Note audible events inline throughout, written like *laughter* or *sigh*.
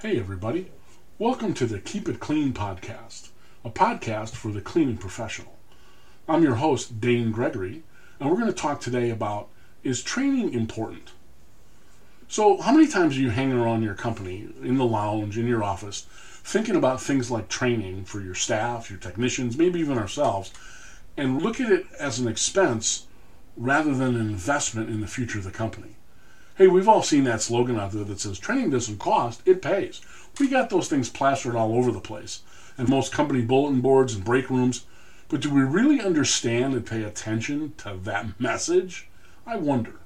Hey, everybody. Welcome to the Keep It Clean podcast, a podcast for the cleaning professional. I'm your host, Dane Gregory, and we're going to talk today about is training important? So, how many times are you hanging around your company, in the lounge, in your office, thinking about things like training for your staff, your technicians, maybe even ourselves, and look at it as an expense rather than an investment in the future of the company? Hey, we've all seen that slogan out there that says training doesn't cost, it pays. We got those things plastered all over the place, and most company bulletin boards and break rooms. But do we really understand and pay attention to that *laughs* message? I wonder.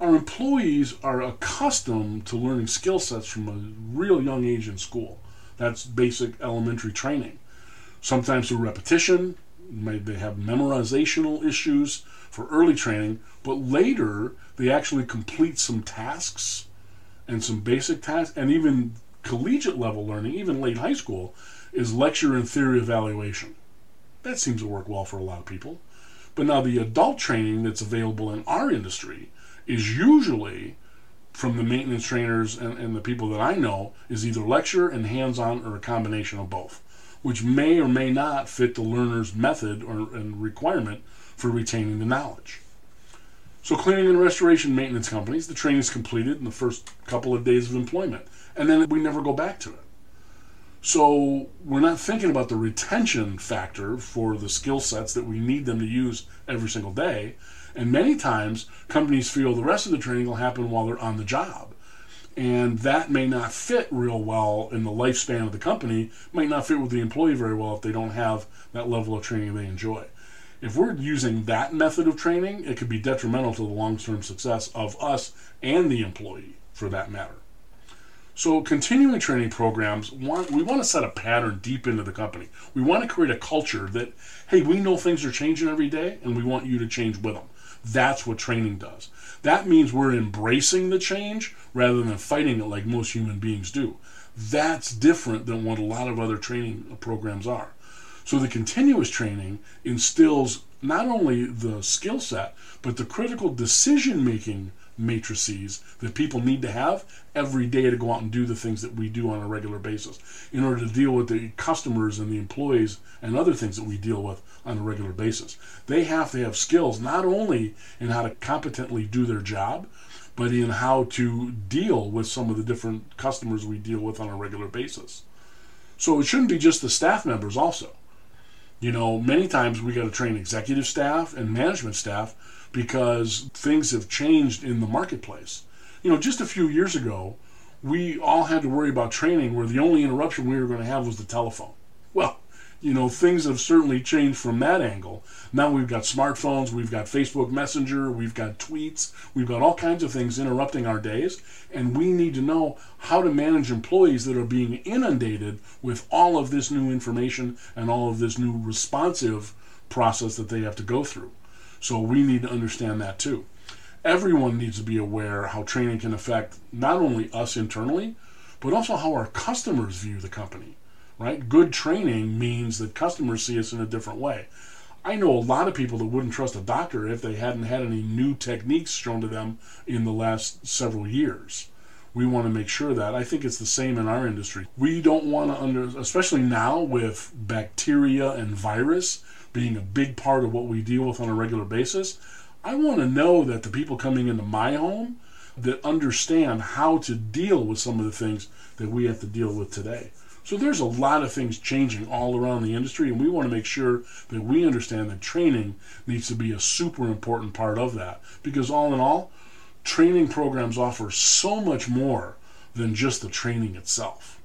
Our employees are accustomed to learning skill sets from a real young age in school. That's basic elementary training. Sometimes through repetition, they have memorizational issues for early training, but later they actually complete some tasks and some basic tasks, and even collegiate level learning, even late high school, is lecture and theory evaluation. That seems to work well for a lot of people. But now the adult training that's available in our industry is usually from the maintenance trainers and, and the people that I know is either lecture and hands-on or a combination of both, which may or may not fit the learner's method or and requirement for retaining the knowledge. So cleaning and restoration maintenance companies, the training is completed in the first couple of days of employment, and then we never go back to it. So we're not thinking about the retention factor for the skill sets that we need them to use every single day. And many times companies feel the rest of the training will happen while they're on the job. And that may not fit real well in the lifespan of the company, might not fit with the employee very well if they don't have that level of training they enjoy. If we're using that method of training, it could be detrimental to the long term success of us and the employee for that matter. So continuing training programs want we want to set a pattern deep into the company. We want to create a culture that hey, we know things are changing every day and we want you to change with them. That's what training does. That means we're embracing the change rather than fighting it like most human beings do. That's different than what a lot of other training programs are. So the continuous training instills not only the skill set, but the critical decision making matrices that people need to have every day to go out and do the things that we do on a regular basis in order to deal with the customers and the employees and other things that we deal with on a regular basis. They have to have skills not only in how to competently do their job, but in how to deal with some of the different customers we deal with on a regular basis. So it shouldn't be just the staff members also. You know, many times we got to train executive staff and management staff because things have changed in the marketplace. You know, just a few years ago, we all had to worry about training where the only interruption we were going to have was the telephone. You know, things have certainly changed from that angle. Now we've got smartphones, we've got Facebook Messenger, we've got tweets, we've got all kinds of things interrupting our days, and we need to know how to manage employees that are being inundated with all of this new information and all of this new responsive process that they have to go through. So we need to understand that too. Everyone needs to be aware how training can affect not only us internally, but also how our customers view the company. Right? Good training means that customers see us in a different way. I know a lot of people that wouldn't trust a doctor if they hadn't had any new techniques shown to them in the last several years. We want to make sure that. I think it's the same in our industry. We don't want to under, especially now with bacteria and virus, being a big part of what we deal with on a regular basis, I want to know that the people coming into my home that understand how to deal with some of the things that we have to deal with today. So there's a lot of things changing all around the industry, and we want to make sure that we understand that training needs to be a super important part of that. Because all in all, training programs offer so much more than just the training itself.